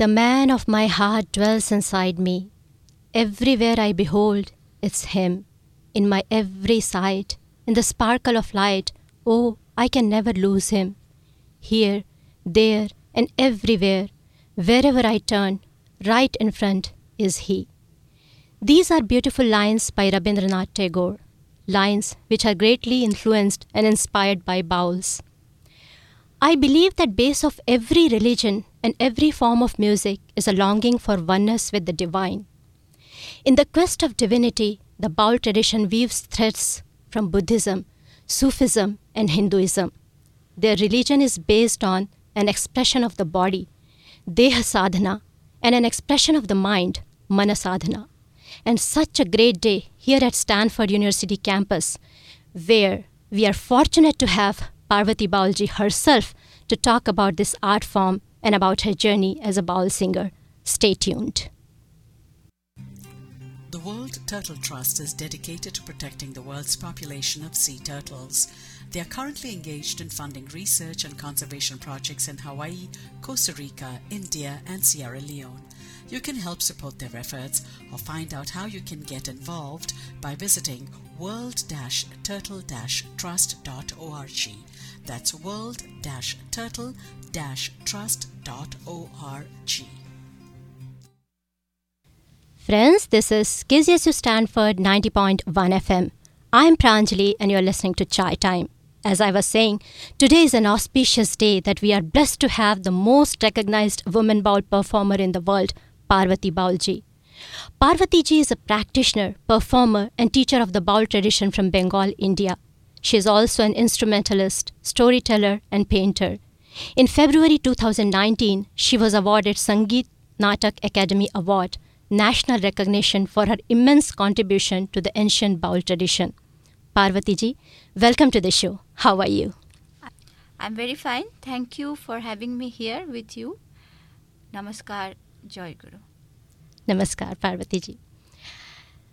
The man of my heart dwells inside me. Everywhere I behold, it's him. In my every sight, in the sparkle of light, oh, I can never lose him. Here, there, and everywhere, wherever I turn, right in front is he. These are beautiful lines by Rabindranath Tagore, lines which are greatly influenced and inspired by Bauls. I believe that base of every religion and every form of music is a longing for oneness with the divine. In the quest of divinity, the Baul tradition weaves threads from Buddhism, Sufism, and Hinduism. Their religion is based on an expression of the body, Deha sadhana, and an expression of the mind, Mana sadhana. And such a great day here at Stanford University campus, where we are fortunate to have Parvati Baulji herself to talk about this art form and about her journey as a Baul singer. Stay tuned. The World Turtle Trust is dedicated to protecting the world's population of sea turtles. They are currently engaged in funding research and conservation projects in Hawaii, Costa Rica, India, and Sierra Leone. You can help support their efforts or find out how you can get involved by visiting world-turtle-trust.org. That's world-turtle-trust.org. Friends, this is KZSU Stanford 90.1 FM. I'm Pranjali and you're listening to Chai Time. As I was saying, today is an auspicious day that we are blessed to have the most recognized woman baul performer in the world, Parvati Baulji. Parvati ji is a practitioner, performer, and teacher of the baul tradition from Bengal, India. She is also an instrumentalist, storyteller, and painter. In February 2019, she was awarded Sangeet Natak Akademi Award, national recognition for her immense contribution to the ancient baul tradition. Parvati ji, welcome to the show. How are you? I'm very fine. Thank you for having me here with you. Namaskar, Joy Guru. Namaskar, Parvati ji.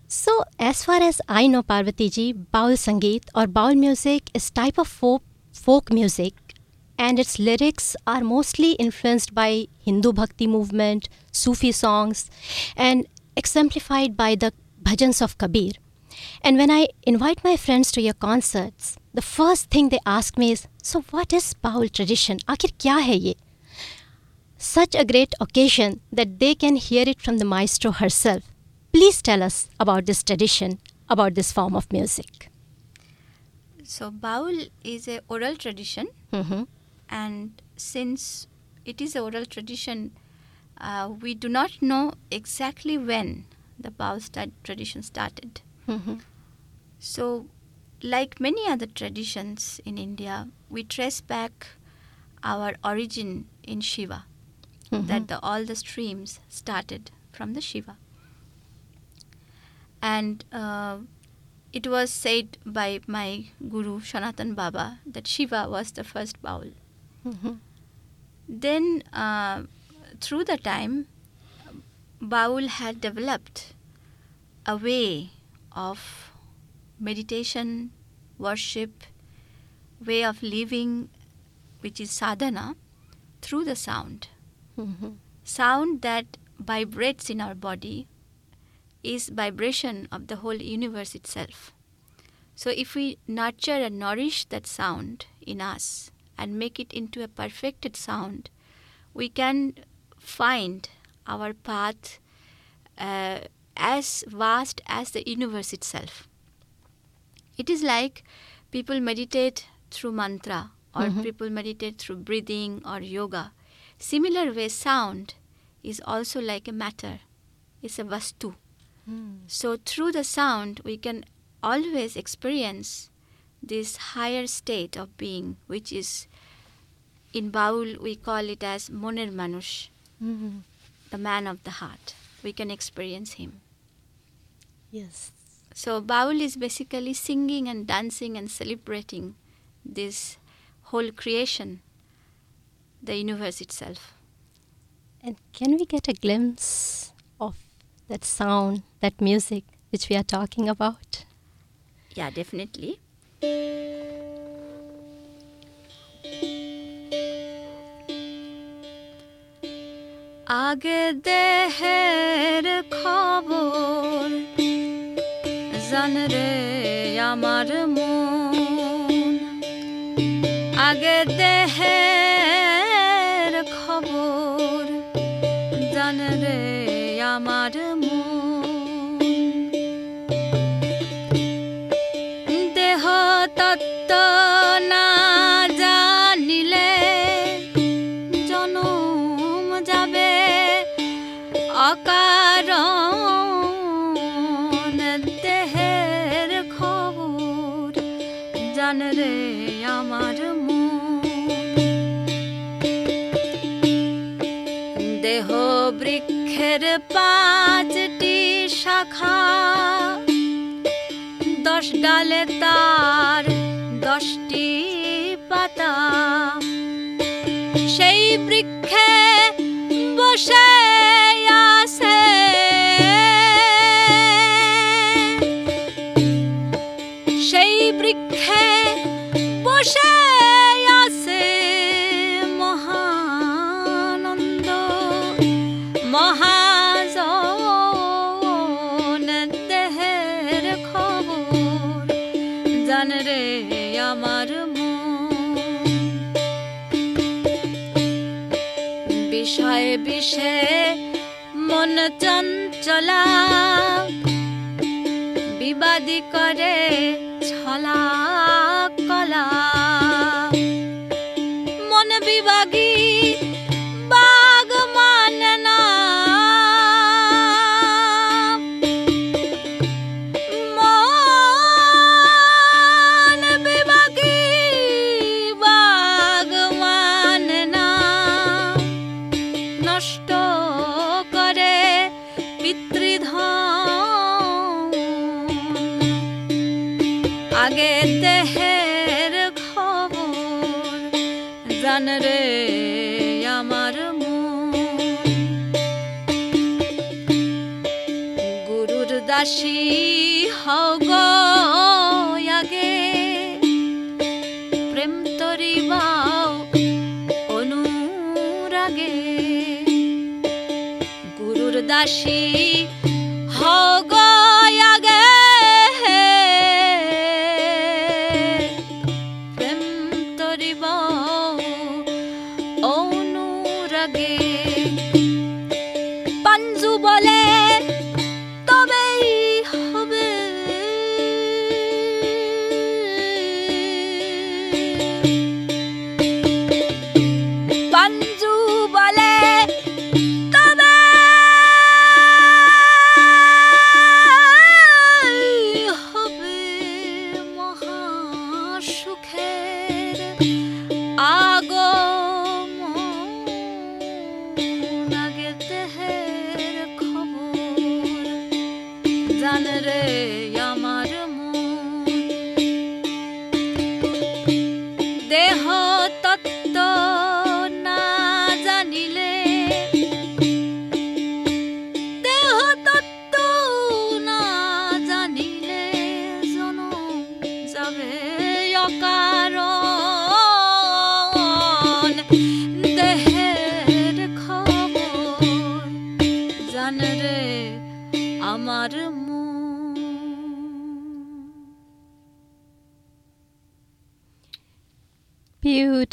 So, as far as I know, Parvati ji, Baul Sangeet or Baul music is type of folk, folk music and its lyrics are mostly influenced by Hindu Bhakti movement, Sufi songs, and exemplified by the bhajans of Kabir. And when I invite my friends to your concerts, the first thing they ask me is, So, what is Baul tradition? Akhir kya hai ye? Such a great occasion that they can hear it from the maestro herself. Please tell us about this tradition, about this form of music. So, Baul is a oral tradition, Mm-hmm. And since it is a oral tradition, uh, we do not know exactly when the sta- tradition started. Mm-hmm. So, like many other traditions in India, we trace back our origin in Shiva, that the, all the streams started from the Shiva. And uh, it was said by my guru Sanatan Baba that Shiva was the first Baul. Mm-hmm. Then, uh, through the time, Baul had developed a way of meditation, worship, way of living, which is sadhana, through the sound. Mm-hmm. Sound that vibrates in our body is vibration of the whole universe itself. So if we nurture and nourish that sound in us and make it into a perfected sound, we can find our path uh, as vast as the universe itself. It is like people meditate through mantra or Mhm. people meditate through breathing or yoga. Similar way, sound is also like a matter, it's a vastu. So, through the sound, we can always experience this higher state of being, which is in Baul we call it as Moner Manush, Mm-hmm. the man of the heart. We can experience him. Yes. So, Baul is basically singing and dancing and celebrating this whole creation, the universe itself. And can we get a glimpse of that sound, that music which we are talking about? Yeah, definitely. আগে দেহের খবর জান রে আমার মন। আগে দেহের খবর জান রে আমার দেহ বৃক্ষের পাঁচটি শাখা। দশ ডালে তার দশটি পাতা। সেই বৃক্ষে বসে আছে চঞ্চলা বিবাদী করে ছলা।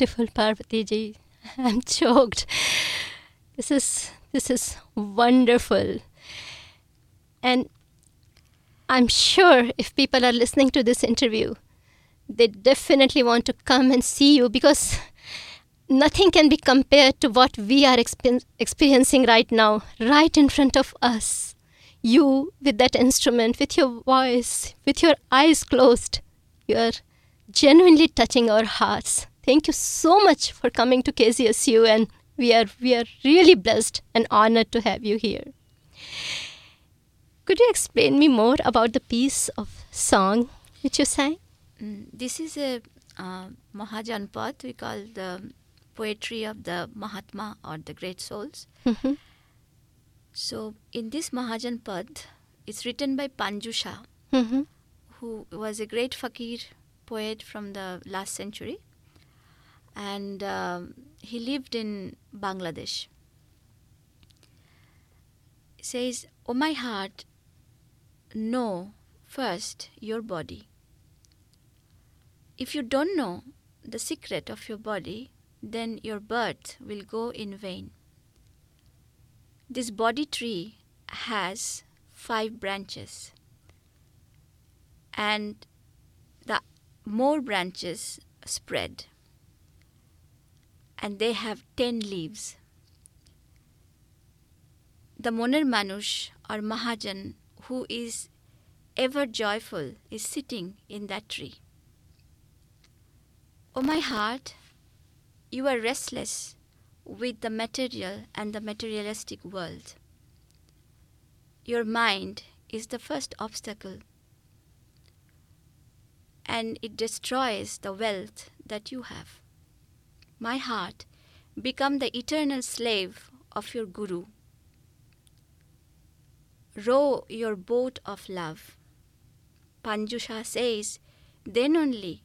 Beautiful Parvati ji. I'm choked. This is this is wonderful. And I'm sure if people are listening to this interview, they definitely want to come and see you because nothing can be compared to what we are expen- experiencing right now, right in front of us. You with that instrument, with your voice, with your eyes closed, you are genuinely touching our hearts. Thank you so much for coming to KZSU, and we are we are really blessed and honored to have you here. Could you explain me more about the piece of song which you sang? Mm, This is a uh, Mahajanpad, we call the poetry of the Mahatma or the great souls. Mhm. So, in this Mahajanpad, it's written by Panju Shah, Mhm. who was a great fakir poet from the last century. And um, he lived in Bangladesh. says, Oh my heart, know first your body. If you don't know the secret of your body, then your birth will go in vain. This body tree has five branches, and the more branches spread, and they have ten leaves. The Moner Manush or Mahajan, who is ever joyful, is sitting in that tree. O my heart, you are restless with the material and the materialistic world. Your mind is the first obstacle and it destroys the wealth that you have. My heart, become the eternal slave of your Guru. Row your boat of love. Panju Shah says, then only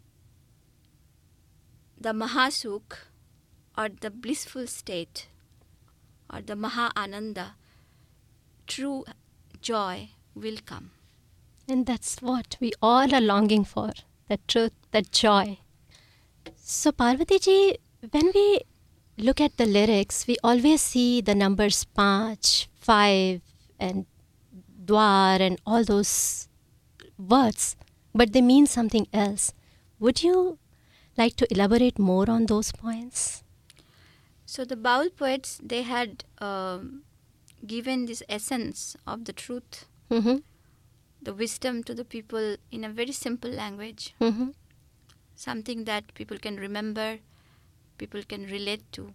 the Mahasukh or the blissful state or the Maha Ananda, true joy will come. And that's what we all are longing for that truth, that joy. So, Parvati ji, when we look at the lyrics, we always see the numbers Panch, five, and Dwar, and all those words, but they mean something else. Would you like to elaborate more on those points? So the Baul poets they had um, given this essence of the truth, Mm-hmm. the wisdom to the people in a very simple language, Mm-hmm. something that people can remember, people can relate to.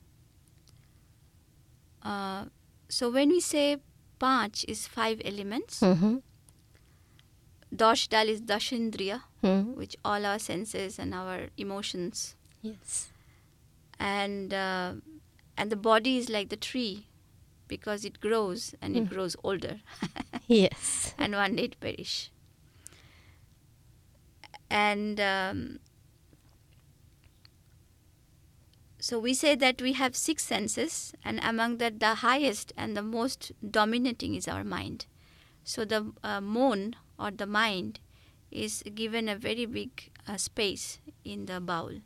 Uh, so when we say Panch is five elements, Mm-hmm. Dosh Dal is Dashindriya, Mm-hmm. which all our senses and our emotions, Yes. and uh, and the body is like the tree, because it grows and it Mm. grows older. Yes. and one day it perish. And um, so we say that we have six senses, and among that, the highest and the most dominating is our mind. So the uh, mon or the mind is given a very big uh, space in the Baul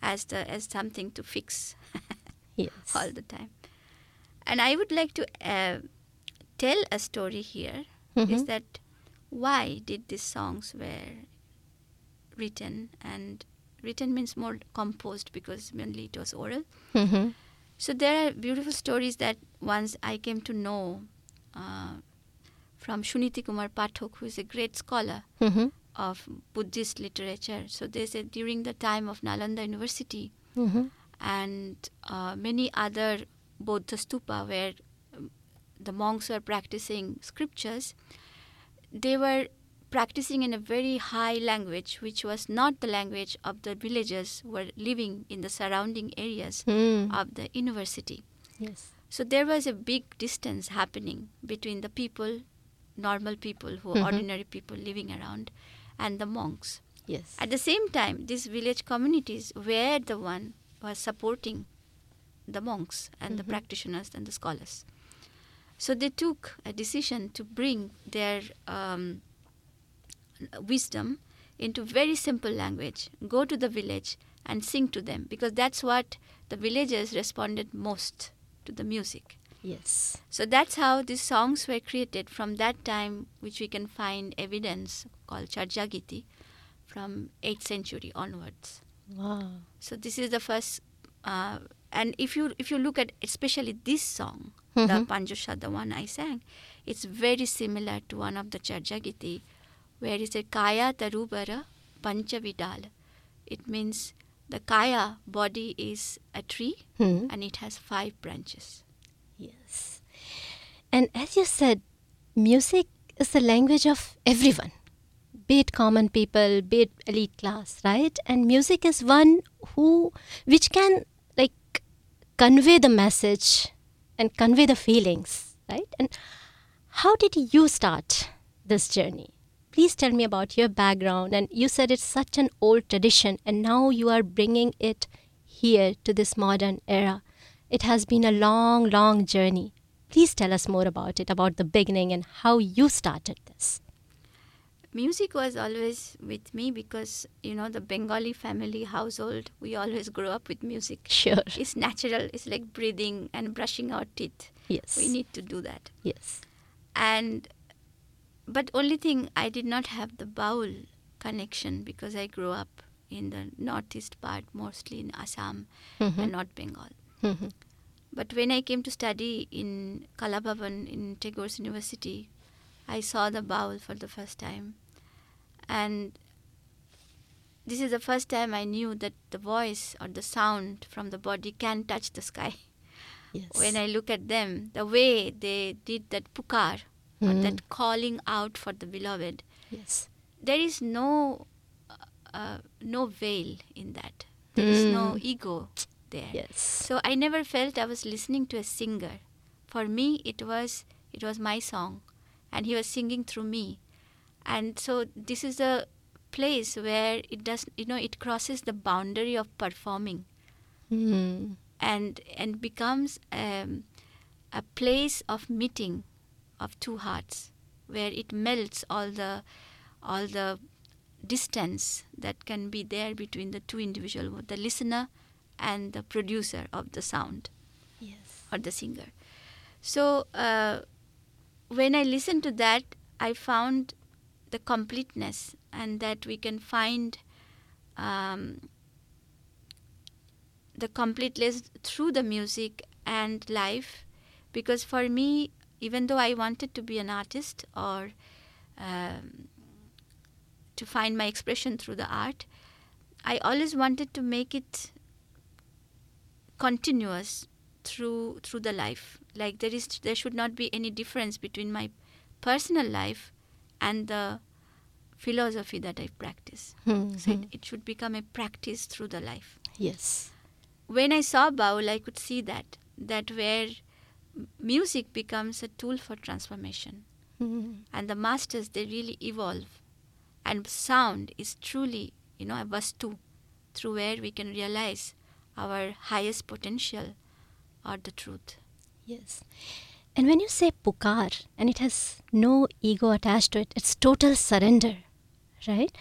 as the as something to fix Yes. all the time. And I would like to uh, tell a story here is Mhm. that why did these songs were written and written means more composed because mainly it was oral. Mm-hmm. So there are beautiful stories that once I came to know uh, from Suniti Kumar Pathak, who is a great scholar Mm-hmm. of Buddhist literature. So they said during the time of Nalanda University, Mm-hmm. and uh, many other Bodha stupa where um, the monks were practicing scriptures, they were practicing in a very high language, which was not the language of the villagers who were living in the surrounding areas Mm. of the university. Yes. So there was a big distance happening between the people, normal people who are Mhm. ordinary people living around, and the monks. Yes. At the same time, these village communities were the one who was supporting the monks and the Mhm. practitioners and the scholars. So they took a decision to bring their um, wisdom into very simple language. Go to the village and sing to them because that's what the villagers responded most to the music. Yes. So that's how these songs were created from that time, which we can find evidence called Charjagiti from 8th century onwards. Wow. So this is the first, uh, and if you if you look at especially this song, Mhm. the Panju Shah, the one I sang, it's very similar to one of the Charjagiti, where it says Kaya Tarubara Panchavidal. It means the Kaya body is a tree Hmm. and it has five branches. Yes. And as you said, music is the language of everyone, be it common people, be it elite class, right? And music is one who, which can like convey the message and convey the feelings, right? And how did you start this journey? Please tell me about your background. And you said it's such an old tradition, and now you are bringing it here to this modern era. It has been a long, long journey. Please tell us more about it, about the beginning and how you started this. Music was always with me because, you know, the Bengali family household, we always grow up with music. Sure. It's natural, it's like breathing and brushing our teeth. Yes. We need to do that. Yes. And, but only thing, I did not have the baul connection because I grew up in the northeast part, mostly in Assam Mhm. and not Bengal. Mhm. But when I came to study in Kalabhavan in Tagore's University, I saw the baul for the first time. And this is the first time I knew that the voice or the sound from the body can touch the sky. Yes. When I look at them, the way they did that pukar, or Mm. that calling out for the beloved, yes. there is no uh, uh, no veil in that. There is no Mm. ego there. Yes. So I never felt I was listening to a singer. For me, it was it was my song, and he was singing through me. And so this is a place where it does you know it crosses the boundary of performing Mm. and and becomes um, a place of meeting of two hearts where it melts all the all the distance that can be there between the two individual the listener and the producer of the sound Yes. or the singer so uh, when i listened to that i found the completeness and that we can find um, the completeness through the music and life because for me even though i wanted to be an artist or um, to find my expression through the art i always wanted to make it continuous through through the life like there is there should not be any difference between my personal life and the philosophy that i practice so it, Mhm. it should become a practice through the life Yes. when I saw Baul, I could see that that where music becomes a tool for transformation, Mm. and the masters they really evolve, and sound is truly you know a vastu, through where we can realize our highest potential or the truth. Yes. And when you say pukar and it has no ego attached to it, it's total surrender, right?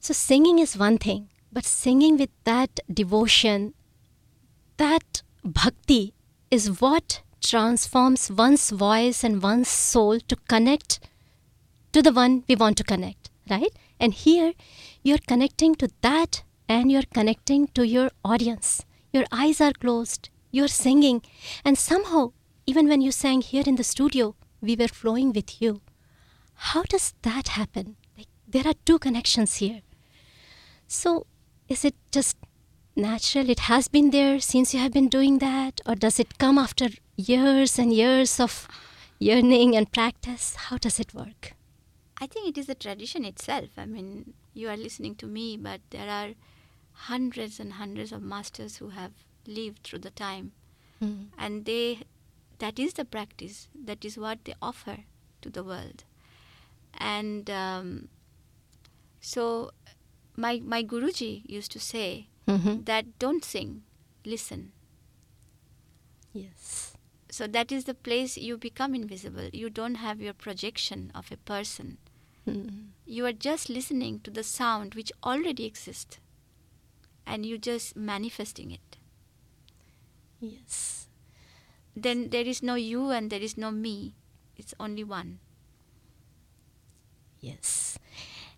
So singing is one thing, but singing with that devotion, that bhakti is what transforms one's voice and one's soul to connect to the one we want to connect, right? And here you're connecting to that and you're connecting to your audience. Your eyes are closed, you're singing, and somehow, even when you sang here in the studio, we were flowing with you. How does that happen? Like there are two connections here. So is it just natural? It has been there since you have been doing that, or does it come after years and years of yearning and practice? How does it work? I think it is a tradition itself. I mean, you are listening to me, but there are hundreds and hundreds of masters who have lived through the time Mm. and they that is the practice that is what they offer to the world and um, so my my guruji used to say Mhm. that don't sing listen Yes. So that is the place you become invisible you don't have your projection of a person Mm. you are just listening to the sound which already exists and you just manifesting it Yes. then there is no you and there is no me it's only one Yes.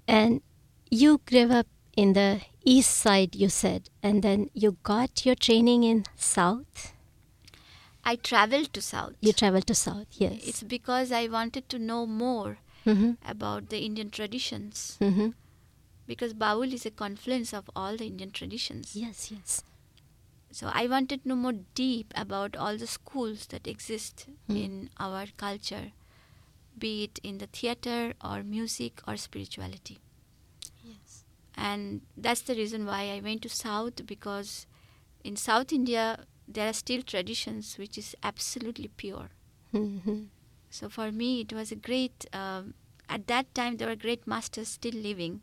And you grew up in the east side, you said, and then you got your training in south. I traveled to south You traveled to south, yes. it's because i wanted to know more mm-hmm. about the indian traditions Mm-hmm. because baul is a confluence of all the indian traditions Yes, yes. so i wanted to know more deep about all the schools that exist Hmm. in our culture be it in the theater or music or spirituality Yes. and that's the reason why I went to South because in South India there are still traditions which is absolutely pure. Mm-hmm. So for me it was a great. Um, at that time there were great masters still living,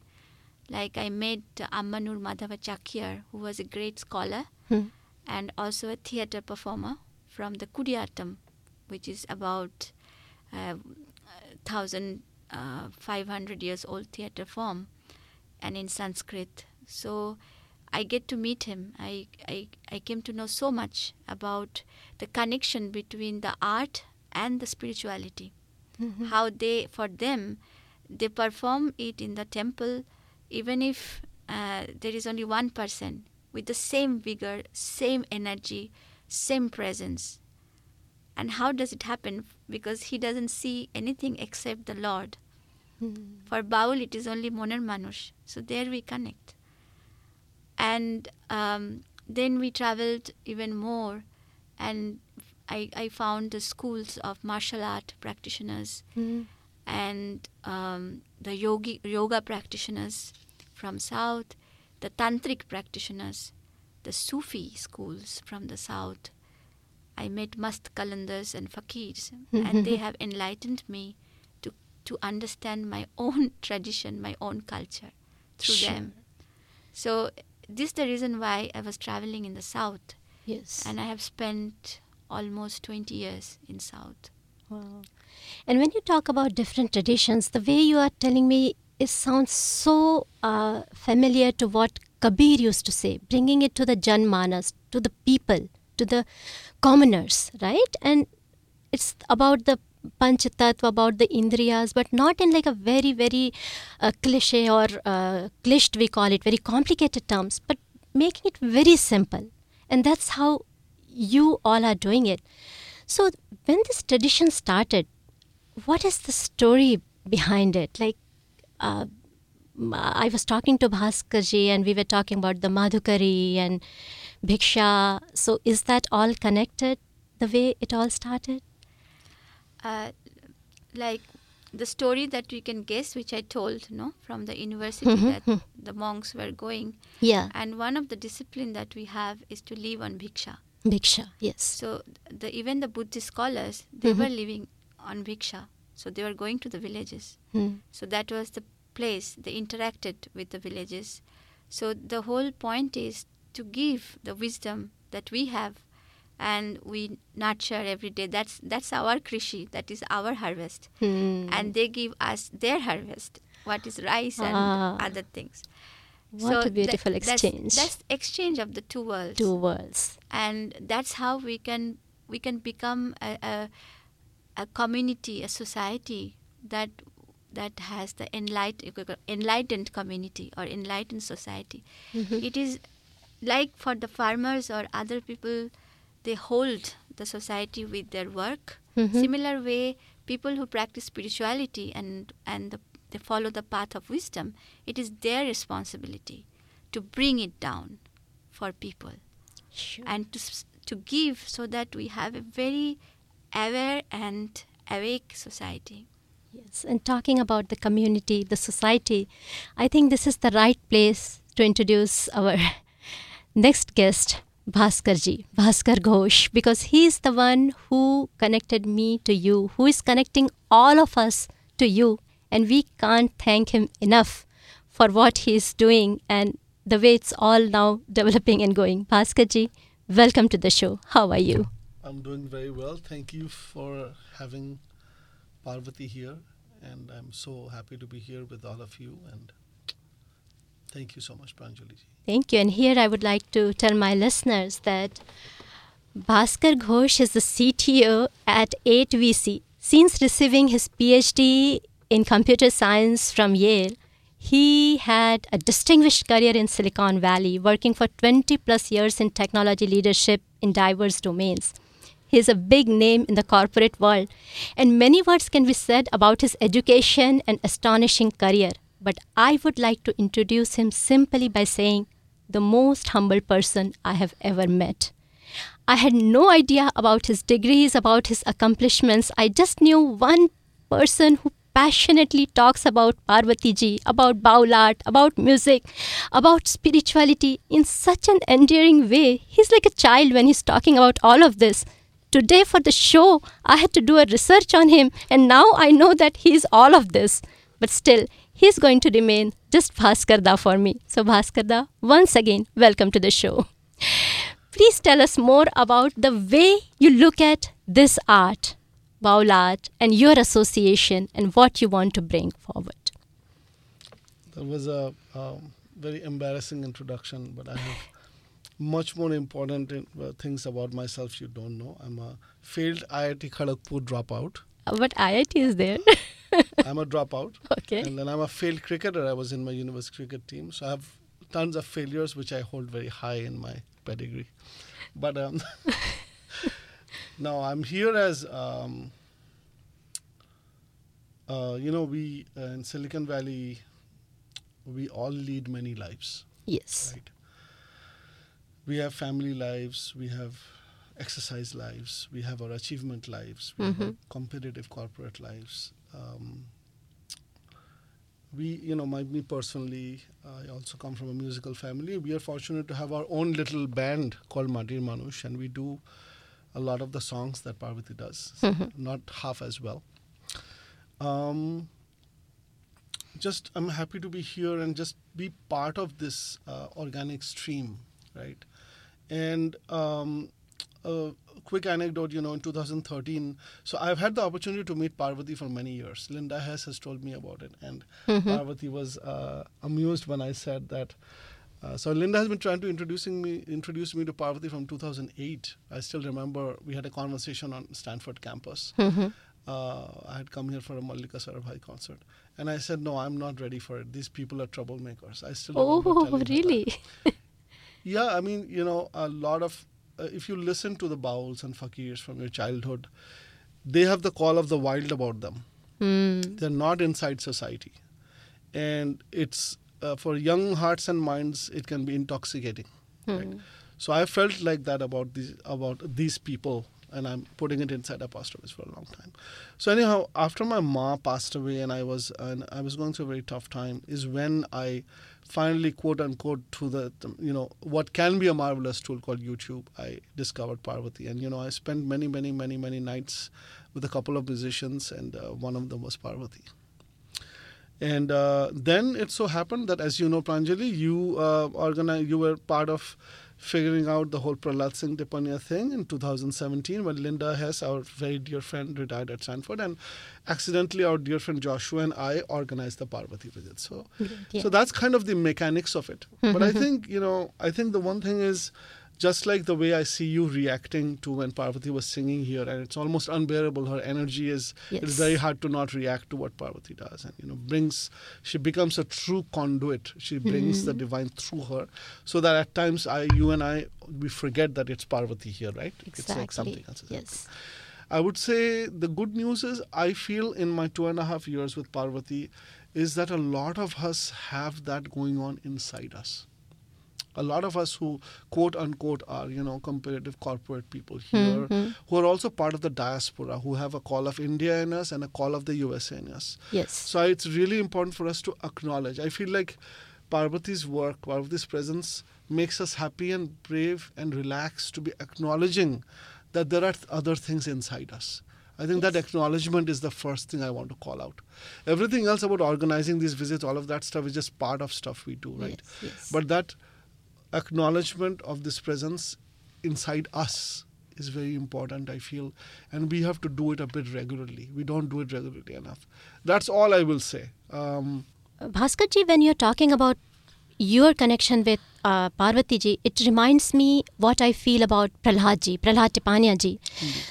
like I met uh, Ammanur Madhava Chakyar, who was a great scholar Hmm. and also a theater performer from the Kudiyattam which is about uh, 1500 years old theater form and in Sanskrit. So I get to meet him. I, I, I came to know so much about the connection between the art and the spirituality. Mm-hmm. How they, for them, they perform it in the temple, even if uh, there is only one person with the same vigor, same energy, same presence. And how does it happen? Because he doesn't see anything except the Lord. Mm-hmm. For Baul, it is only Moner Manush. So there we connect. And um, then we traveled even more, and I, I found the schools of martial art practitioners Mm-hmm. and um, the yogi, yoga practitioners from south, the tantric practitioners, the Sufi schools from the south. I met mast kalandars and fakirs, and they have enlightened me to to understand my own tradition, my own culture through Sure. them. So this is the reason why I was traveling in the south, Yes. and I have spent almost 20 years in south. Wow. And when you talk about different traditions, the way you are telling me it sounds so uh, familiar to what Kabir used to say, bringing it to the Janmanas, to the people, to the commoners, right? And it's about the Panchatattva, about the Indriyas, but not in like a very, very uh, cliche or uh, cliched, we call it, very complicated terms, but making it very simple. And that's how you all are doing it. So, when this tradition started, what is the story behind it? Like, uh, I was talking to Bhaskarji and we were talking about the Madhukari and Bhiksha. So, is that all connected the way it all started? Uh, like the story that we can guess, which I told, no, from the university that the monks were going, Yeah, and one of the discipline that we have is to live on bhiksha. Bhiksha, yes. So the even the Buddhist scholars they were living on bhiksha, so they were going to the villages. Hmm. So that was the place they interacted with the villages. So the whole point is to give the wisdom that we have and we nurture every day. That's that's our krishi, that is our harvest. Hmm. And they give us their harvest, what is rice and Ah. other things. What a beautiful that's- exchange. That's, exchange of the two worlds Two worlds. and that's how we can we can become a, a, a community, a society that that has the enlightened enlightened community or enlightened society. It is like for the farmers or other people, they hold the society with their work. Mhm. Similar way, people who practice spirituality and and the, they follow the path of wisdom, it is their responsibility to bring it down for people Sure. and to, to give so that we have a very aware and awake society. Yes, and talking about the community, the society, I think this is the right place to introduce our next guest, Bhaskarji, Bhaskar Ghosh, because he is the one who connected me to you, who is connecting all of us to you, and we can't thank him enough for what he is doing and the way it's all now developing and going. Bhaskarji, welcome to the show. How are you? I'm doing very well. Thank you for having Parvati here, and I'm so happy to be here with all of you. And thank you so much, Pranjali. Thank you. And here I would like to tell my listeners that Bhaskar Ghosh is the CTO at 8VC. Since receiving his PhD in computer science from Yale, he had a distinguished career in Silicon Valley, working for 20 plus years in technology leadership in diverse domains. He is a big name in the corporate world, and many words can be said about his education and astonishing career. But I would like to introduce him simply by saying, the most humble person I have ever met. I had no idea about his degrees, about his accomplishments. I just knew one person who passionately talks about Parvati ji, about Baul art, about music, about spirituality in such an endearing way. He's like a child when he's talking about all of this. Today, for the show, I had to do a research on him, and now I know that he's all of this. But still, he's going to remain just Bhaskarda for me. So, Bhaskarda, once again, welcome to the show. Please tell us more about the way you look at this art, Baul art and your association and what you want to bring forward. That was a um, very embarrassing introduction, but I have much more important uh, things about myself you don't know. I'm a failed IIT Kharagpur dropout. But IIT is there. I'm a dropout. okay. And then I'm a failed cricketer. I was in my university cricket team. So I have tons of failures, which I hold very high in my pedigree. But um, now I'm here as, um, uh, you know, we uh, in Silicon Valley, we all lead many lives, Yes. right? We have family lives, we have exercise lives, we have our achievement lives, we have our Mhm. competitive corporate lives. Um, we, you know, my, me personally, I also come from a musical family. We are fortunate to have our own little band called Madir Manush, and we do a lot of the songs that Parvati does, Mhm. not half as well. Um, just, I'm happy to be here and just be part of this uh, organic stream, right? And um, a quick anecdote, you know, in 2013, so I've had the opportunity to meet Parvati for many years. Linda Hess has told me about it, and Mhm. Parvati was uh, amused when I said that. Uh, so Linda has been trying to introducing me, introduce me to Parvati from 2008. I still remember we had a conversation on Stanford campus. Mhm. Uh, I had come here for a Mallika Sarabhai concert, and I said, "No, I'm not ready for it. These people are troublemakers." I still Oh, telling her that. really? Yeah, I mean, you know, a lot of uh, if you listen to the Bauls and fakirs from your childhood, they have the call of the wild about them. Mm. They're not inside society, and it's uh, for young hearts and minds. It can be intoxicating. Right? Hmm. So I felt like that about these about these people, and I'm putting it inside apostrophes for a long time. So anyhow, after my ma passed away, and I was and I was going through a very tough time, is when I finally quote unquote to the you know what can be a marvelous tool called YouTube. I discovered Parvati, and you know I spent many many many many nights with a couple of musicians, and uh, one of them was Parvati. And uh, then it so happened that, as you know, Pranjali, you uh, organized, you were part of figuring out the whole Prahlad Singh Tipanya thing in 2017 when Linda Hess, our very dear friend, retired at Stanford, and accidentally our dear friend Joshua and I organized the Parvati visit. So, Yeah. so that's kind of the mechanics of it. But I mm-hmm. think you know, I think the one thing is. Just like the way I see you reacting to when Parvati was singing here, and it's almost unbearable. Her energy is it's Yes. very hard to not react to what Parvati does, and you know brings she becomes a true conduit. She brings the mm-hmm. divine through her, so that at times I, you and I, we forget that it's Parvati here, right? It's like Exactly. something else. Yes. I would say the good news is I feel in my two and a half years with Parvati is that a lot of us have that going on inside us. A lot of us who quote unquote are, you know, comparative corporate people here, Mhm. who are also part of the diaspora, who have a call of India in us and a call of the USA in us. Yes. So it's really important for us to acknowledge. I feel like Parvati's work, Parvati's presence makes us happy and brave and relaxed to be acknowledging that there are other things inside us. I think that acknowledgement is the first thing I want to call out. Everything else about organizing these visits, all of that stuff is just part of stuff we do, right? Yes, yes. But that acknowledgement of this presence inside us is very important, I feel. And we have to do it a bit regularly. We don't do it regularly enough. That's all I will say. Um, Bhaskar ji, when you're talking about your connection with uh, Parvati ji, it reminds me what I feel about Prahlad ji, Prahlad Tipania ji.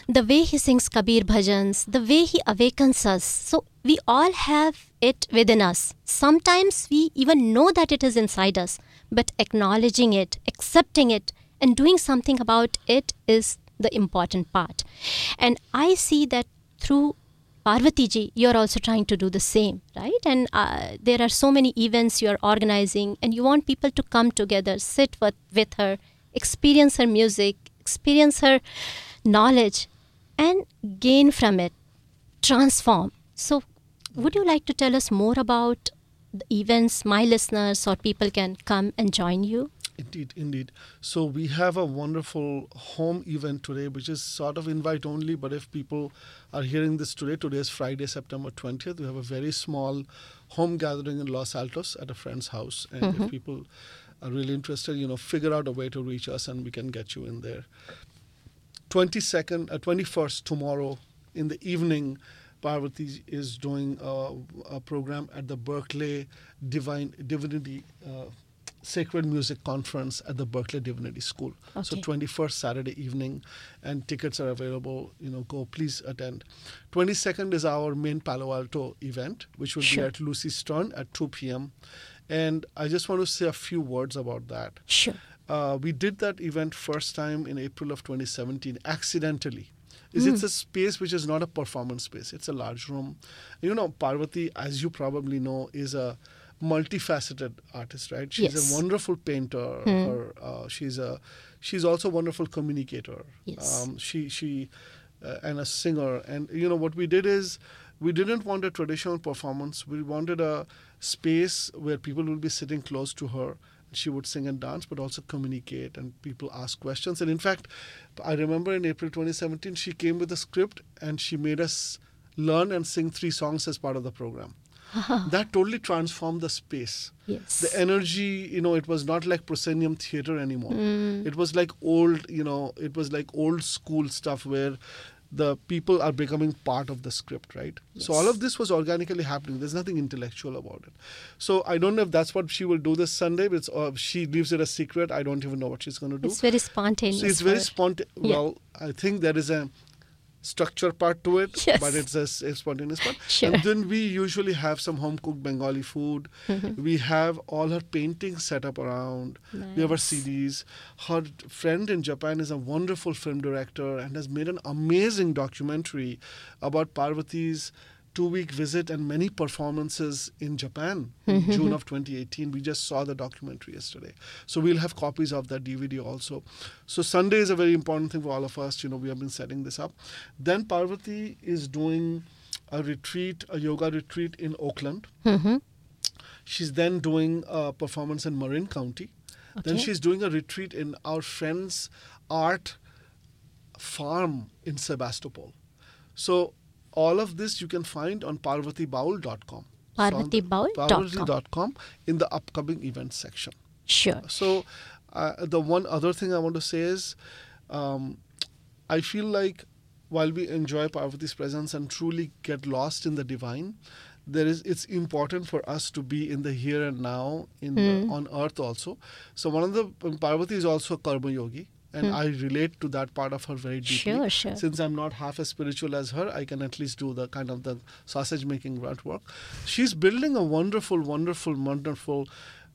The way he sings Kabir bhajans, the way he awakens us. So we all have it within us. Sometimes we even know that it is inside us, but acknowledging it, accepting it, and doing something about it is the important part. And I see that through Parvati ji, you're also trying to do the same, right? And uh, there are so many events you're organizing, and you want people to come together, sit with, with her, experience her music, experience her knowledge, and gain from it, transform. So, would you like to tell us more about events my listeners or people can come and join you? Indeed, indeed. So we have a wonderful home event today, which is sort of invite only. But if people are hearing this today, today is Friday, September 20th. We have a very small home gathering in Los Altos at a friend's house. And if people are really interested, you know, figure out a way to reach us and we can get you in there. 22nd, uh, 21st, tomorrow in the evening, Parvati is doing a, a program at the Berkeley Divine Divinity uh, Sacred Music Conference at the Berkeley Divinity School. So 21st Saturday evening, and tickets are available. You know, go please attend. 22nd is our main Palo Alto event, which will Sure. be at Lucie Stern at 2 p.m. And I just want to say a few words about that. Sure. Uh, we did that event first time in April of 2017 accidentally. Is It's a space which is not a performance space. It's a large room. You know, Parvati, as you probably know, is a multifaceted artist, right? She's Yes. a wonderful painter. Her, uh, she's a she's also a wonderful communicator. Yes. Um, she she uh, and a singer. And you know what we did is we didn't want a traditional performance. We wanted a space where people will be sitting close to her. She would sing and dance, but also communicate, and people ask questions. And in fact, I remember in April 2017, she came with a script and she made us learn and sing three songs as part of the program. that totally transformed the space Yes. the energy you know it was not like proscenium theater anymore mm. it was like old you know it was like old school stuff where the people are becoming part of the script right so all of this was organically happening there's nothing intellectual about it so i don't know if that's what she will do this sunday but it's, uh, she leaves it a secret i don't even know what she's going to do it's very spontaneous. so it's very spontaneous. Yeah. Well, I think there is a structure part to it, Yes. but it's a spontaneous part. Sure. And then we usually have some home cooked Bengali food. Mm-hmm. We have all her paintings set up around. We have her CDs. Her friend in Japan is a wonderful film director and has made an amazing documentary about Parvati's two week visit and many performances in Japan in Mm-hmm. June of 2018. We just saw the documentary yesterday. So we'll have copies of that DVD also. So Sunday is a very important thing for all of us. You know, we have been setting this up. Then Parvati is doing a retreat, a yoga retreat in Oakland. Mhm. She's then doing a performance in Marin County. Then she's doing a retreat in our friend's art farm in Sebastopol. So all of this you can find on parvatibaul.com. So on the- Parvatibaul.com. parvati.com in the upcoming events section. Sure. So, uh, the one other thing I want to say is, um, I feel like while we enjoy Parvati's presence and truly get lost in the divine, there is it's important for us to be in the here and now in the, on earth also. So one of the Parvati is also a karma yogi. And I relate to that part of her very deeply. Sure, sure. Since I'm not half as spiritual as her, I can at least do the kind of the sausage making grunt work. She's building a wonderful, wonderful, wonderful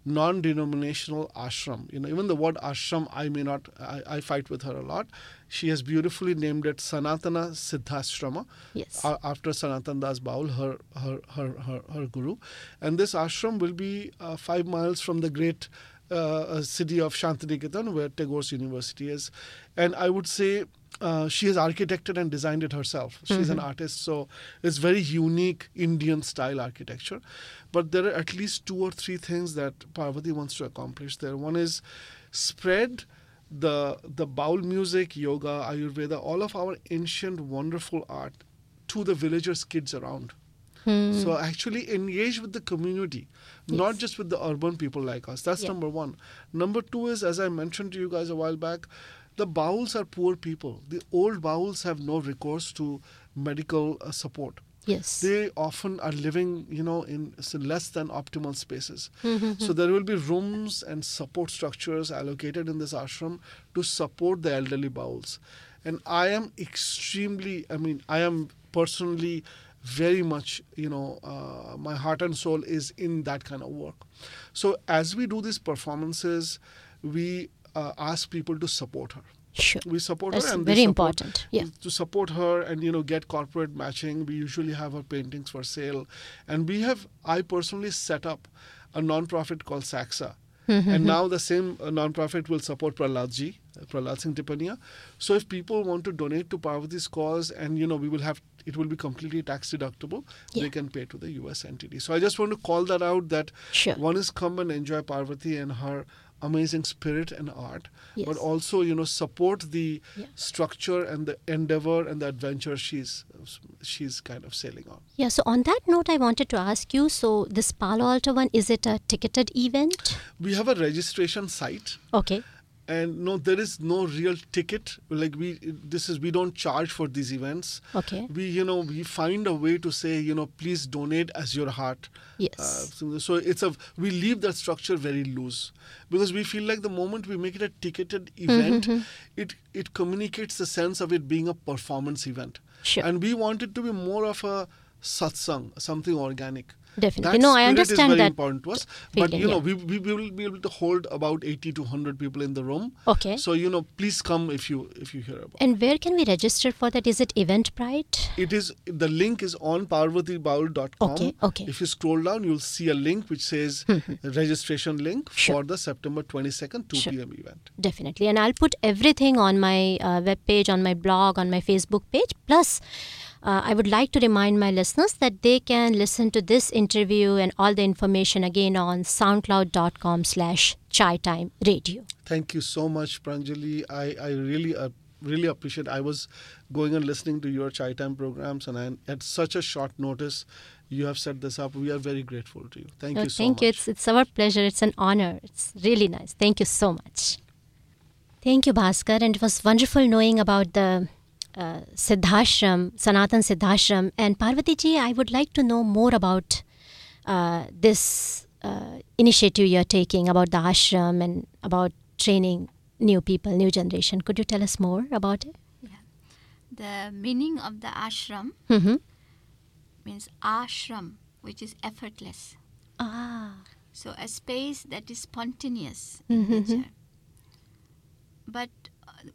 non-denominational ashram. You know, even the word ashram, I may not, I, I fight with her a lot. She has beautifully named it Sanatana Siddhashrama Yes. a- after Sanatan Das Baul, her, her, her, her, her guru. And this ashram will be uh, five miles from the great uh, city of Shantiniketan, where Tagore's university is. And I would say uh, she has architected and designed it herself. She's an artist, so it's very unique Indian style architecture. But there are at least two or three things that Parvati wants to accomplish there. One is spread the the baul music, yoga, Ayurveda, all of our ancient wonderful art to the villagers' kids around. Hmm. So actually engage with the community, not just with the urban people like us. That's Yeah. number one. Number two is, as I mentioned to you guys a while back, the Bauls are poor people. The old Bauls have no recourse to medical uh, support. yes. They often are living, you know, in less than optimal spaces. Mm-hmm. So there will be rooms and support structures allocated in this ashram to support the elderly Bauls. And I am extremely, I mean, I am personally very much, you know, uh, my heart and soul is in that kind of work. So as we do these performances, we uh, ask people to support her sure. we support That's her and very support- important. Yeah. to support her and you know get corporate matching we usually have her paintings for sale and we have i personally set up a non-profit called saxa Mm-hmm. and now the same uh, non-profit will support Prahladji, uh, Prahlad Singh Tipanya. So if people want to donate to Parvati's cause, and you know we will have, it will be completely tax deductible. Yeah. They can pay to the U.S. entity. So I just want to call that out. That Sure. one is come and enjoy Parvati and her amazing spirit and art, but also you know support the Yeah. structure and the endeavor and the adventure she's she's kind of sailing on. Yeah, so on that note, I wanted to ask you so, this Palo Alto one, is it a ticketed event? We have a registration site. Okay. And no there is no real ticket. Like we this is we don't charge for these events. Okay. we you know we find a way to say you know please donate as your heart. Yes. uh, so- so it's a we leave that structure very loose. Because we feel like the moment we make it a ticketed event it it communicates the sense of it being a performance event. Sure. and we want it to be more of a satsang something organic Definitely. that No, I understand is very that important to us but feeling, you know we, we we will be able to hold about 80 to 100 people in the room Okay. so you know please come if you if you hear about And where can we register for that? Is it Eventbrite? it is the link is on parvatibaul.com Okay, okay. if you scroll down you'll see a link which says registration link Sure. for the september 22nd 2 Sure. p.m event Definitely. And I'll put everything on my uh, web page, on my blog, on my Facebook page. Plus, uh, I would like to remind my listeners that they can listen to this interview and all the information again on soundcloud.com slash chai time radio. thank you so much pranjali i i really uh, really appreciate i was going and listening to your chai time programs and I, at such a short notice you have set this up we are very grateful to you thank Uh, you so thank much Thank you. It's, it's our pleasure. It's an honor. It's really nice. Thank you so much. Thank you, Bhaskar. And it was wonderful knowing about the uh, Siddhashram, Sanatan Siddhashram. And Parvati ji, I would like to know more about uh, this uh, initiative you're taking, about the ashram and about training new people, new generation. Could you tell us more about it? The meaning of the ashram Mm-hmm. means ashram, which is effortless. Ah, So a space that is spontaneous in nature. But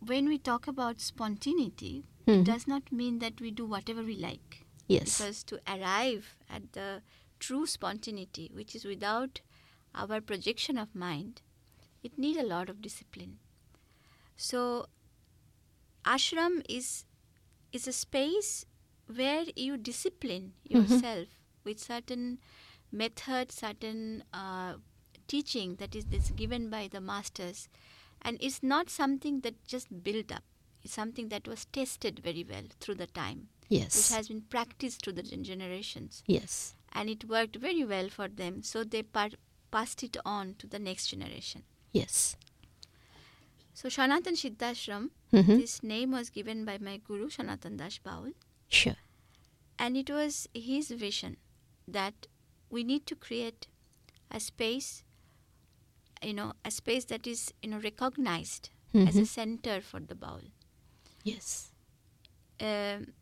when we talk about spontaneity, Mhm. it does not mean that we do whatever we like. yes. Because to arrive at the true spontaneity, which is without our projection of mind, it needs a lot of discipline. So, ashram is is a space where you discipline yourself with certain method, certain uh, teaching that is given by the masters, and it's not something that just built up. It's something that was tested very well through the time which yes. has been practiced through the generations yes. and it worked very well for them so they pa- passed it on to the next generation Yes. so shanatan siddhashram Mhm. this name was given by my guru shanatan das baul Sure. and it was his vision that we need to create a space you know a space that is you know recognized as a Mhm. center for the baul Yes. um,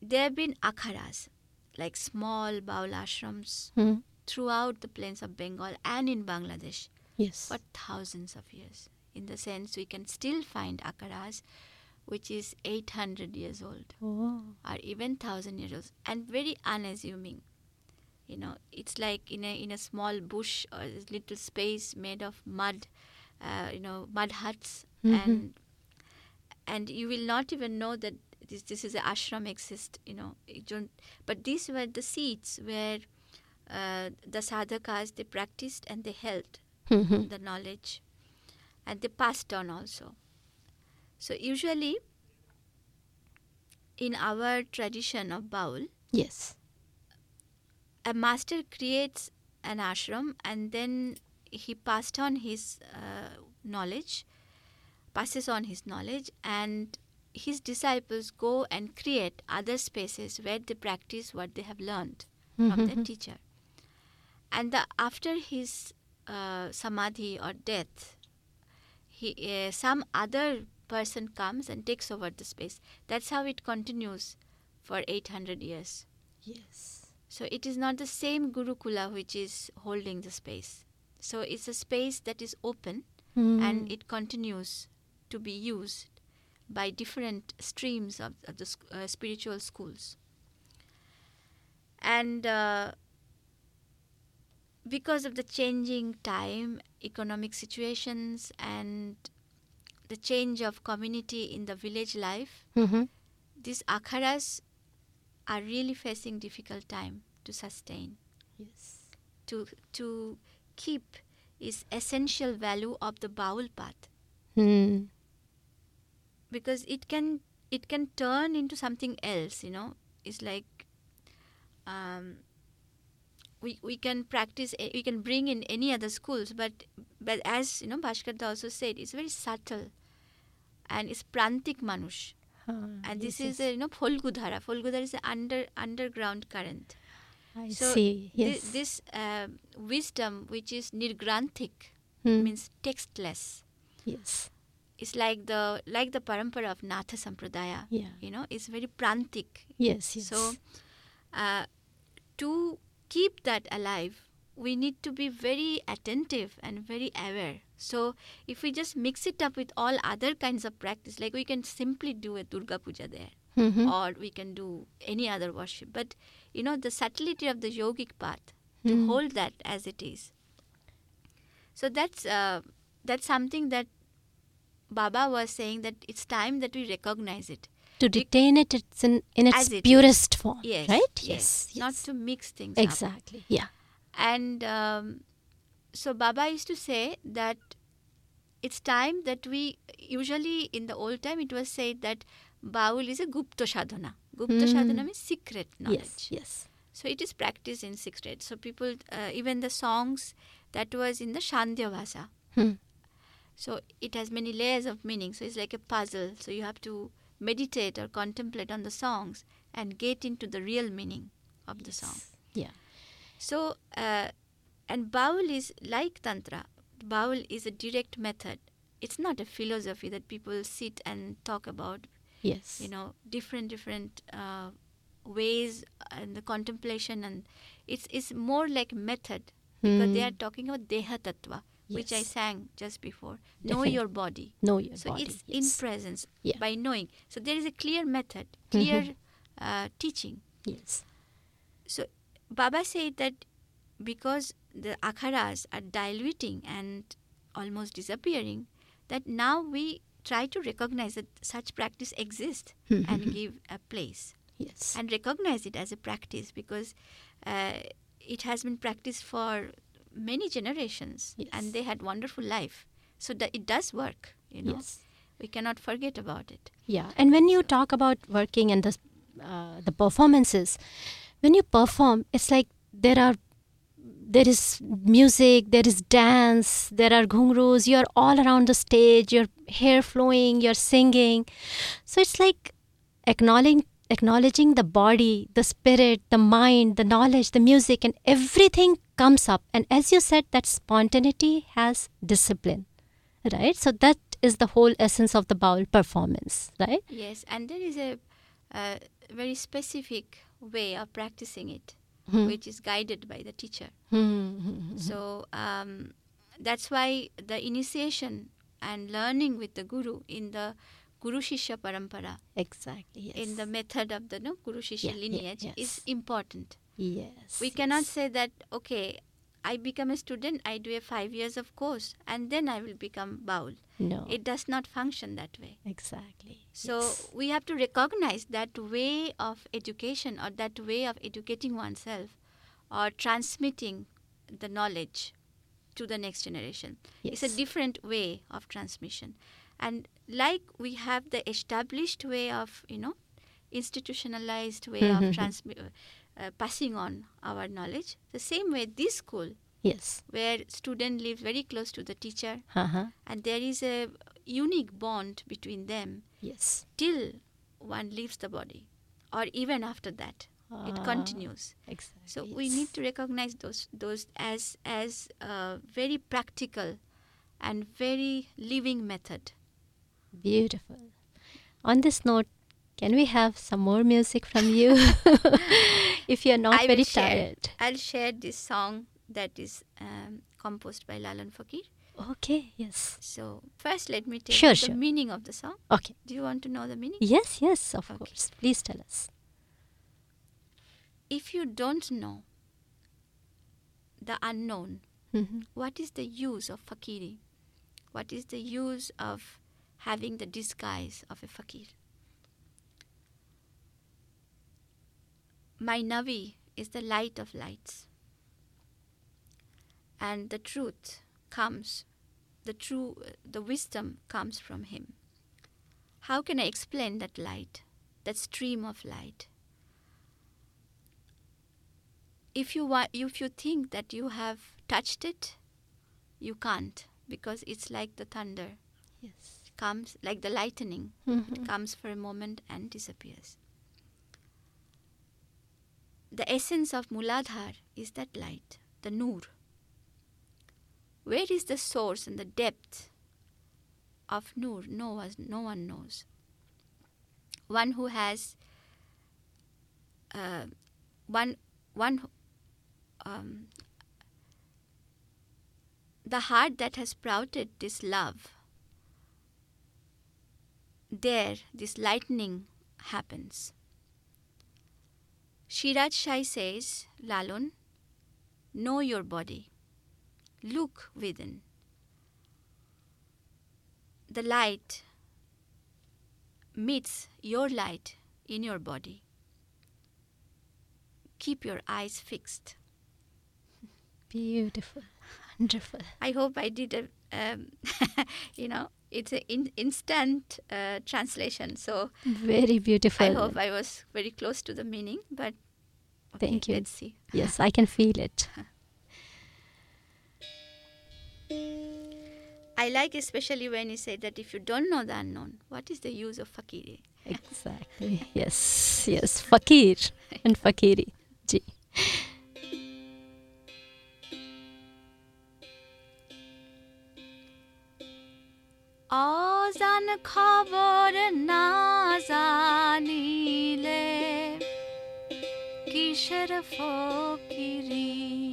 there have been akharas like small baul ashrams Mhm. throughout the plains of Bengal and in Bangladesh Yes. for thousands of years. In the sense, we can still find akharas which is 800 years old Oh. or even 1000 years old and very unassuming. You know, it's like in a in a small bush or a little space made of mud, uh, you know, mud huts, Mhm. and and you will not even know that this this is an ashram exist. You know, you don't. But these were the seats where uh, the sadhakas they practiced and they held Mhm. the knowledge, and they passed on also. So usually, in our tradition of Baul, Yes. A master creates an ashram and then he passed on his uh, knowledge, passes on his knowledge, and his disciples go and create other spaces where they practice what they have learned from their Mhm. teacher. And the, after his uh, samadhi or death, he, uh, some other person comes and takes over the space. That's how it continues for 800 years. Yes. So it is not the same Gurukula which is holding the space. So it's a space that is open and Mm. it continues to be used by different streams of, of the sc- uh, spiritual schools. And uh, because of the changing time, economic situations, and the change of community in the village life, Mhm. these akharas are really facing difficult time to sustain Yes. to to keep is essential value of the baul path Hmm. because it can it can turn into something else you know it's like um, we, we can practice eh, we can bring in any other schools but but as you know Bhaskar also said it's very subtle and it's prantik manush and this yes, is a you know Folgudhara. Folgudhara is an under underground current. I So see. thi- Yes. this uh, wisdom, which is nirgranthik, Hmm. means textless. yes. It's like the like the parampara of Natha Sampradaya. Yeah. You know, it's very prantik. Yes. Yes. So, uh, to keep that alive, we need to be very attentive and very aware. So, if we just mix it up with all other kinds of practice, like we can simply do a Durga Puja there, Mhm. or we can do any other worship. But you know, the subtlety of the yogic path to Hmm. hold that as it is. So that's uh, that's something that Baba was saying that it's time that we recognize it. to retain it, it's in, in its it is. purest form. Yes, Right. yes, not to mix things up. exactly. Yeah. And um, so Baba used to say that it's time that we usually in the old time it was said that Baul is a Gupta sadhana. Gupta Hmm. sadhana means secret knowledge. Yes. Yes. So it is practiced in secret. So people, uh, even the songs that was in the Shandhya Bhasa. Hmm. So it has many layers of meaning. So it's like a puzzle. So you have to meditate or contemplate on the songs and get into the real meaning of the song. Yeah. So, uh, and Baul is like Tantra. Baul is a direct method. It's not a philosophy that people sit and talk about. Yes. You know, different different uh, ways and the contemplation, and it's it's more like method because they Hmm. are talking about Deha Tattva, which I sang just before. Know your body. Know your so body. it's yes. in presence Yeah. by knowing. So there is a clear method, Mhm. clear uh, teaching. Yes. So Baba said that because the akharas are diluting and almost disappearing, that now we try to recognize that such practice exists and give a place Yes. and recognize it as a practice because uh, it has been practiced for many generations Yes. and they had wonderful life. So that it does work, you know. Yes. We cannot forget about it. Yeah, and when you talk about working and the uh, the performances, when you perform, it's like there are there is music, there is dance, there are ghungroos. You are all around the stage. Your hair flowing. You're singing. So it's like acknowledging acknowledging the body, the spirit, the mind, the knowledge, the music, and everything comes up. And as you said, that spontaneity has discipline, right? So that is the whole essence of the Baul performance, right? Yes, and there is a very specific way of practicing it, Hmm. which is guided by the teacher. Hmm. So um, that's why the initiation and learning with the guru in the Guru Shishya Parampara, Exactly. Yes. in the method of the no, Guru Shishya Yeah, yeah, lineage, yes. is important. yes. We cannot say that, okay, I become a student, I do a five years of course, and then I will become Baul. no. It does not function that way. exactly. So yes. we have to recognize that way of education or that way of educating oneself or transmitting the knowledge to the next generation. Yes. It's a different way of transmission. And like we have the established way of, you know, institutionalized way of transmi- uh, uh, passing on our knowledge, the same way this school yes. where student lives very close to the teacher Uh-huh. and there is a unique bond between them Yes. till one leaves the body or even after that it Ah, continues Exactly. so we need to recognize those those as as a very practical and very living method Beautiful. On this note, can we have some more music from you? if you're not I very share. tired. i'll share this song that is um, composed by lalan fakir Okay, yes. so first let me tell Sure, you the sure. meaning of the song Okay. do you want to know the meaning Yes, yes, of Okay. course. Please tell us. if you don't know the unknown Mhm. what is the use of fakiri? What is the use of having the disguise of a fakir? My Navi is the light of lights. And the truth comes, the true, the wisdom comes from him. How can I explain that light, that stream of light? if you wa- if you think that you have touched it, you can't because it's like the thunder Yes. comes like the lightning. Mhm. It comes for a moment and disappears. The essence of Muladhar is that light, the Noor. Where is the source and the depth of Noor? No one, no one knows. One who has uh, one one um, the heart that has sprouted this love there this lightning happens. Shiraj Shai says, Lalon, know your body. Look within. The light meets your light in your body. Keep your eyes fixed. Beautiful. Wonderful. I hope I did a, um, you know, it's an in, instant uh, translation. So Very beautiful. I hope I was very close to the meaning, but okay, Thank you. Let's see. Yes, I can feel it. I like especially when you say that if you don't know the unknown, what is the use of fakiri? Exactly. Yes. Yes. Fakir and Fakiri. Ji. খবর না জানিলে কিসের ফকিরি?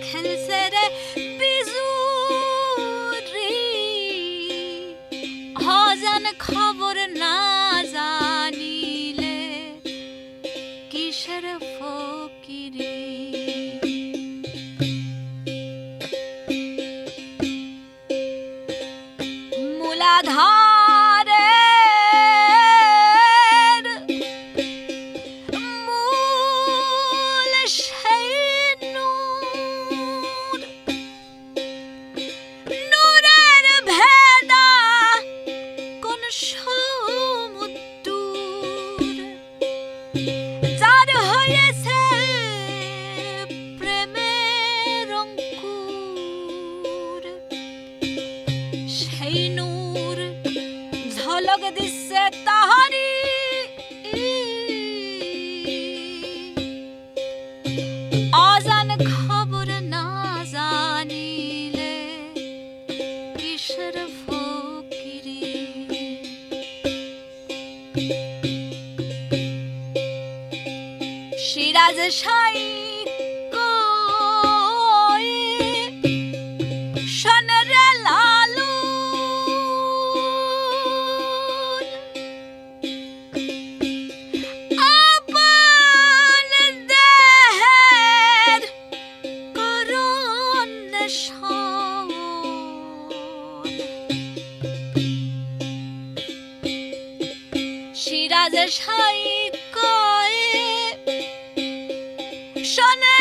看那 Chanel.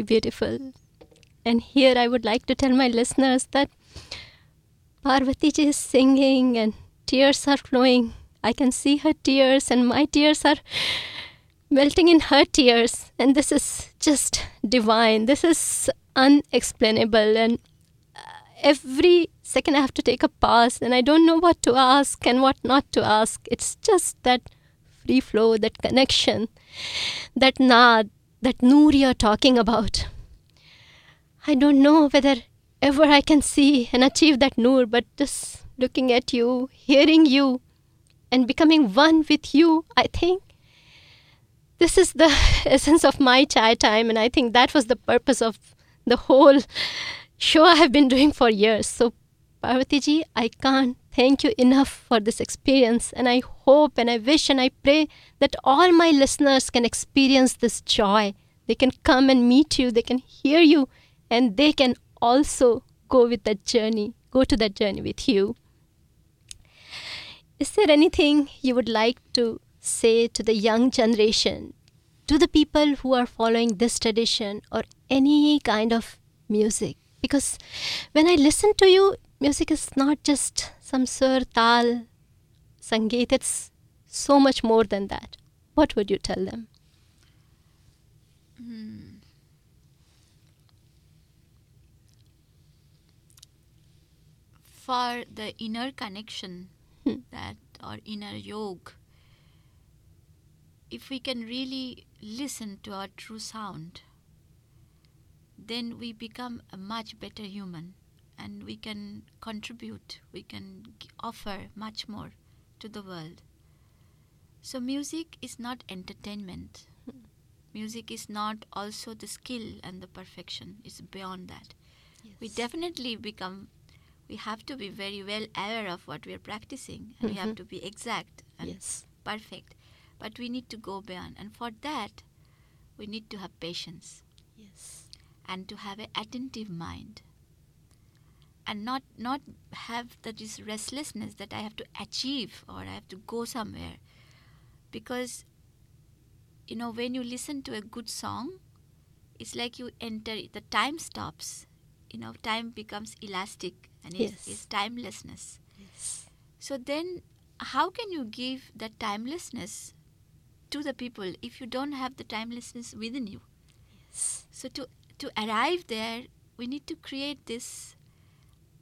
Very beautiful. And here I would like to tell my listeners that Parvati ji is singing and tears are flowing. I can see her tears, and my tears are melting in her tears. And this is just divine. This is unexplainable. And uh, every second I have to take a pause, and I don't know what to ask and what not to ask. It's just that free flow, that connection, that naad, that noor you're talking about. I don't know whether ever I can see and achieve that noor, but just looking at you, hearing you, and becoming one with you, I think this is the essence of my chai time, and I think that was the purpose of the whole show I have been doing for years. So, Parvati ji, I can't thank you enough for this experience, and I hope and I wish and I pray that all my listeners can experience this joy. They can come and meet you, they can hear you, and they can also go with that journey, go to that journey with you. Is there anything you would like to say to the young generation, to the people who are following this tradition or any kind of music? Because when I listen to you, music is not just some sur, tal, sangeet, it's so much more than that. What would you tell them? for the inner connection Hmm. that or inner yoga if we can really listen to our true sound then we become a much better human and we can contribute we can g- offer much more to the world. So music is not entertainment. Music is not also the skill and the perfection. It's beyond that. We definitely become we have to be very well aware of what we are practicing and we have Mhm. to be exact and Yes. perfect. But we need to go beyond and for that we need to have patience. Yes. and to have an attentive mind and not not have that this restlessness that i have to achieve or i have to go somewhere. Because you know when you listen to a good song it's like you enter the time stops. You know time becomes elastic and it's, it's timelessness. Yes. so then how can you give that timelessness to the people if you don't have the timelessness within you? Yes. so to to arrive there, we need to create this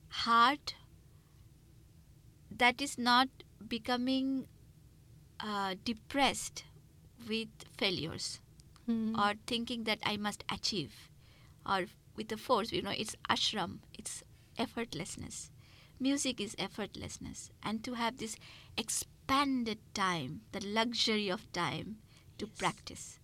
heart that is not becoming uh, depressed with failures Mm. or thinking that I must achieve or with the force. You know, it's ashram, it's effortlessness. Music is effortlessness, and to have this expanded time, the luxury of time to Yes. practice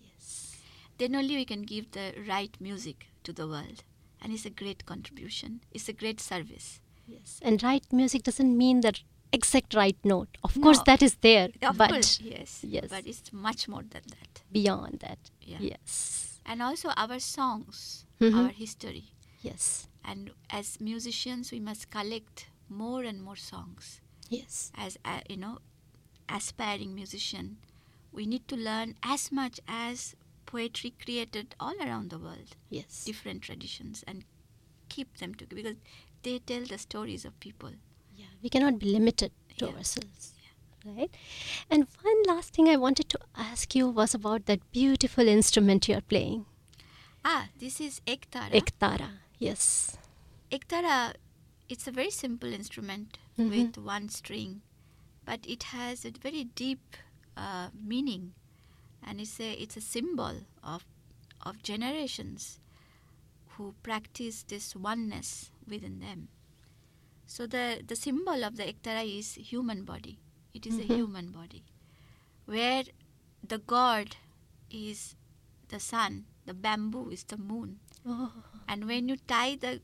Yes. then only we can give the right music to the world. And it's a great contribution, it's a great service. Yes. And right music doesn't mean the exact right note. Of course, that is there, Of but course, yes. yes. But it's much more than that. beyond that, Yeah. yes, And also our songs, Mhm. our history. yes, And as musicians, we must collect more and more songs. yes, As a, you know, aspiring musician, we need to learn as much as poetry created all around the world. yes, different traditions and keep them together because they tell the stories of people. yeah. We cannot be limited to Yeah. ourselves, right? And one last thing I wanted to ask you was about that beautiful instrument you are playing, Ah, this is Ektara. ektara. Yes, Ektara, it's a very simple instrument Mhm. with one string, but it has a very deep uh, meaning, and it's a it's a symbol of of generations who practice this oneness within them. So the the symbol of the Ektara is human body. It is Mhm. a human body, where the god is the sun, the bamboo is the moon. Oh. And when you tie the,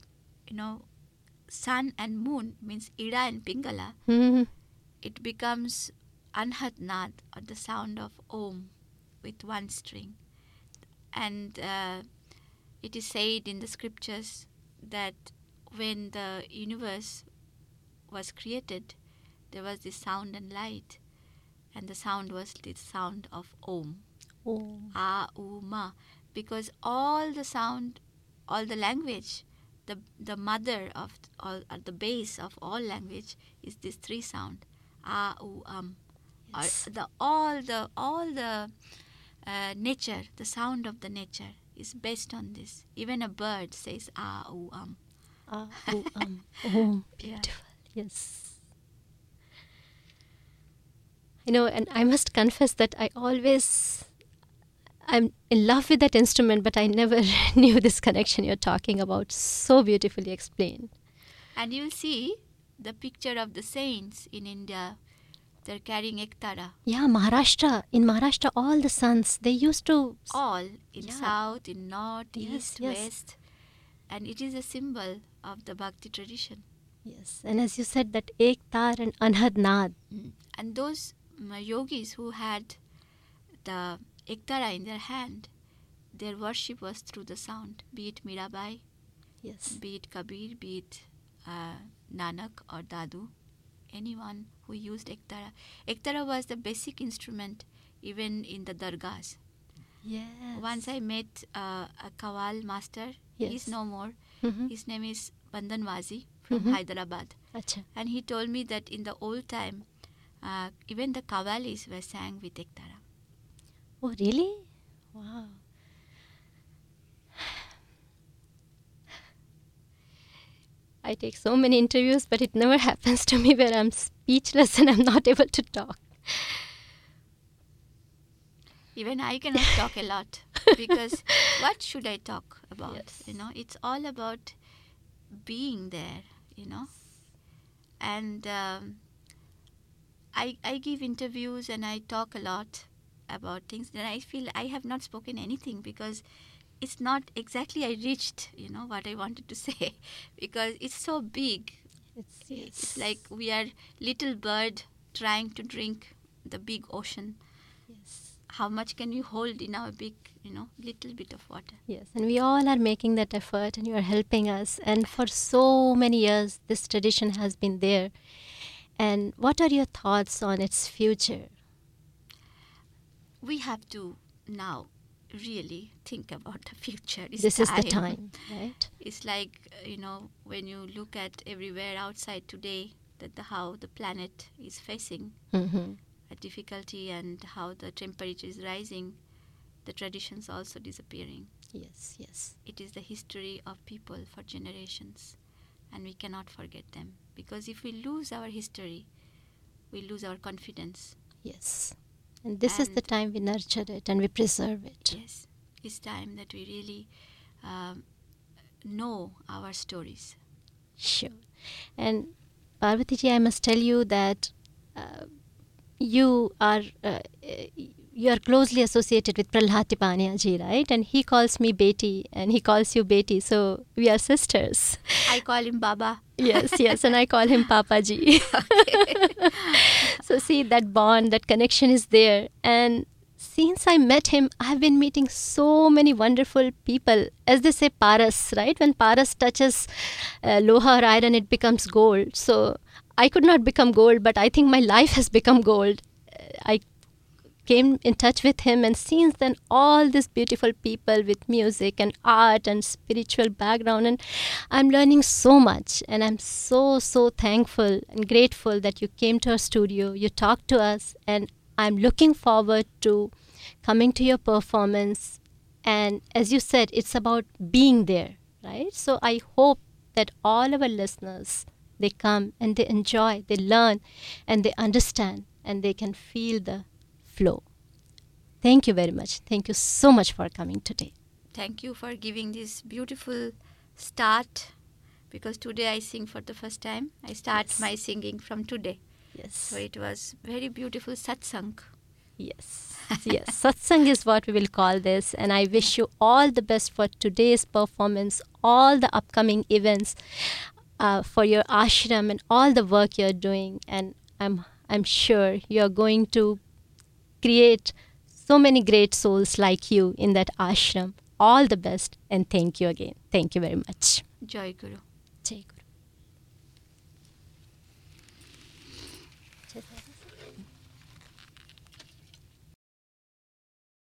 you know, sun and moon means Ida and Pingala, Mhm. it becomes Anhat Nad or the sound of Om with one string. And uh, it is said in the scriptures that when the universe was created, there was this sound and light, and the sound was the sound of Om. Oh. A, U, Ma, because all the sound, all the language, the the mother of all, or the base of all language is this three sound, A, U, Um. Or Yes. the all the all the uh, nature, the sound of the nature is based on this. Even a bird says ah A, U, Um. Ah, oh, um, oh, Yeah. beautiful. Yes. You know, and I must confess that I always, I'm in love with that instrument, but I never knew this connection you're talking about. So beautifully explained. And you'll see the picture of the saints in India. They're carrying ektara. Yeah, Maharashtra. In Maharashtra, all the sons they used to. all in Yeah. south, in north, Yes, east, yes. west, and it is a symbol of the bhakti tradition. Yes, and as you said, that Ek Tar and Anhad Nad. And those mm, yogis who had the ektara in their hand, their worship was through the sound, be it Mirabai, Yes. be it Kabir, be it uh, Nanak or Dadu, anyone who used ektara. Ektara was the basic instrument even in the dargahs. Yes. Once I met uh, a kawal master, Yes. he's no more. Mhm. His name is Bandanwazi from Mhm. Hyderabad. Acha. And he told me that in the old time, uh, even the kavalis were sang with ektara. Oh, really? Wow. I take so many interviews, but it never happens to me where I'm speechless and I'm not able to talk. Even I cannot talk a lot because what should I talk about? Yes. You know, it's all about being there, you know. And um, I, I give interviews and I talk a lot about things. And I feel I have not spoken anything because it's not exactly I reached, you know, what I wanted to say because it's so big. It's, It's like we are little bird trying to drink the big ocean. yes. How much can you hold in our big, you know, little bit of water? Yes, and we all are making that effort, and you are helping us. And for so many years, this tradition has been there. And what are your thoughts on its future? We have to now really think about the future. It's this is the time, right? It's like you know when you look at everywhere outside today that the how the planet is facing Mm-hmm. a difficulty and how the temperature is rising, the traditions also disappearing. Yes, yes. It is the history of people for generations, and we cannot forget them because if we lose our history, we lose our confidence. Yes. And this is the time we nurture it and we preserve it. Yes, it's time that we really um, know our stories. Sure. And Parvati ji, I must tell you that uh, you are uh, you are closely associated with Prahlad Tipanya ji, right? And he calls me Beti and he calls you Beti. So we are sisters. I call him Baba. yes, yes, and I call him Papa ji. so see that bond, that connection is there. And since I met him, I have been meeting so many wonderful people. As they say, paras, right? When paras touches uh, loha or iron, it becomes gold. So I could not become gold, but I think my life has become gold. Uh, I came in touch with him and since then all these beautiful people with music and art and spiritual background. And i'm learning so much and i'm so so thankful and grateful that you came to our studio you talked to us and i'm looking forward to coming to your performance. And as you said it's about being there right? So i hope that all our listeners they come and they enjoy they learn and they understand and they can feel the flow. Thank you very much. Thank you so much for coming today. Thank you for giving this beautiful start because today I sing for the first time. I start Yes. my singing from today. Yes. So it was very beautiful satsang. Yes, yes. Satsang is what we will call this. And I wish you all the best for today's performance, all the upcoming events, uh, for your ashram and all the work you're doing. And I'm, I'm sure you're going to create so many great souls like you in that ashram. All the best. And thank you again. Thank you very much. Jai Guru. Jai Guru.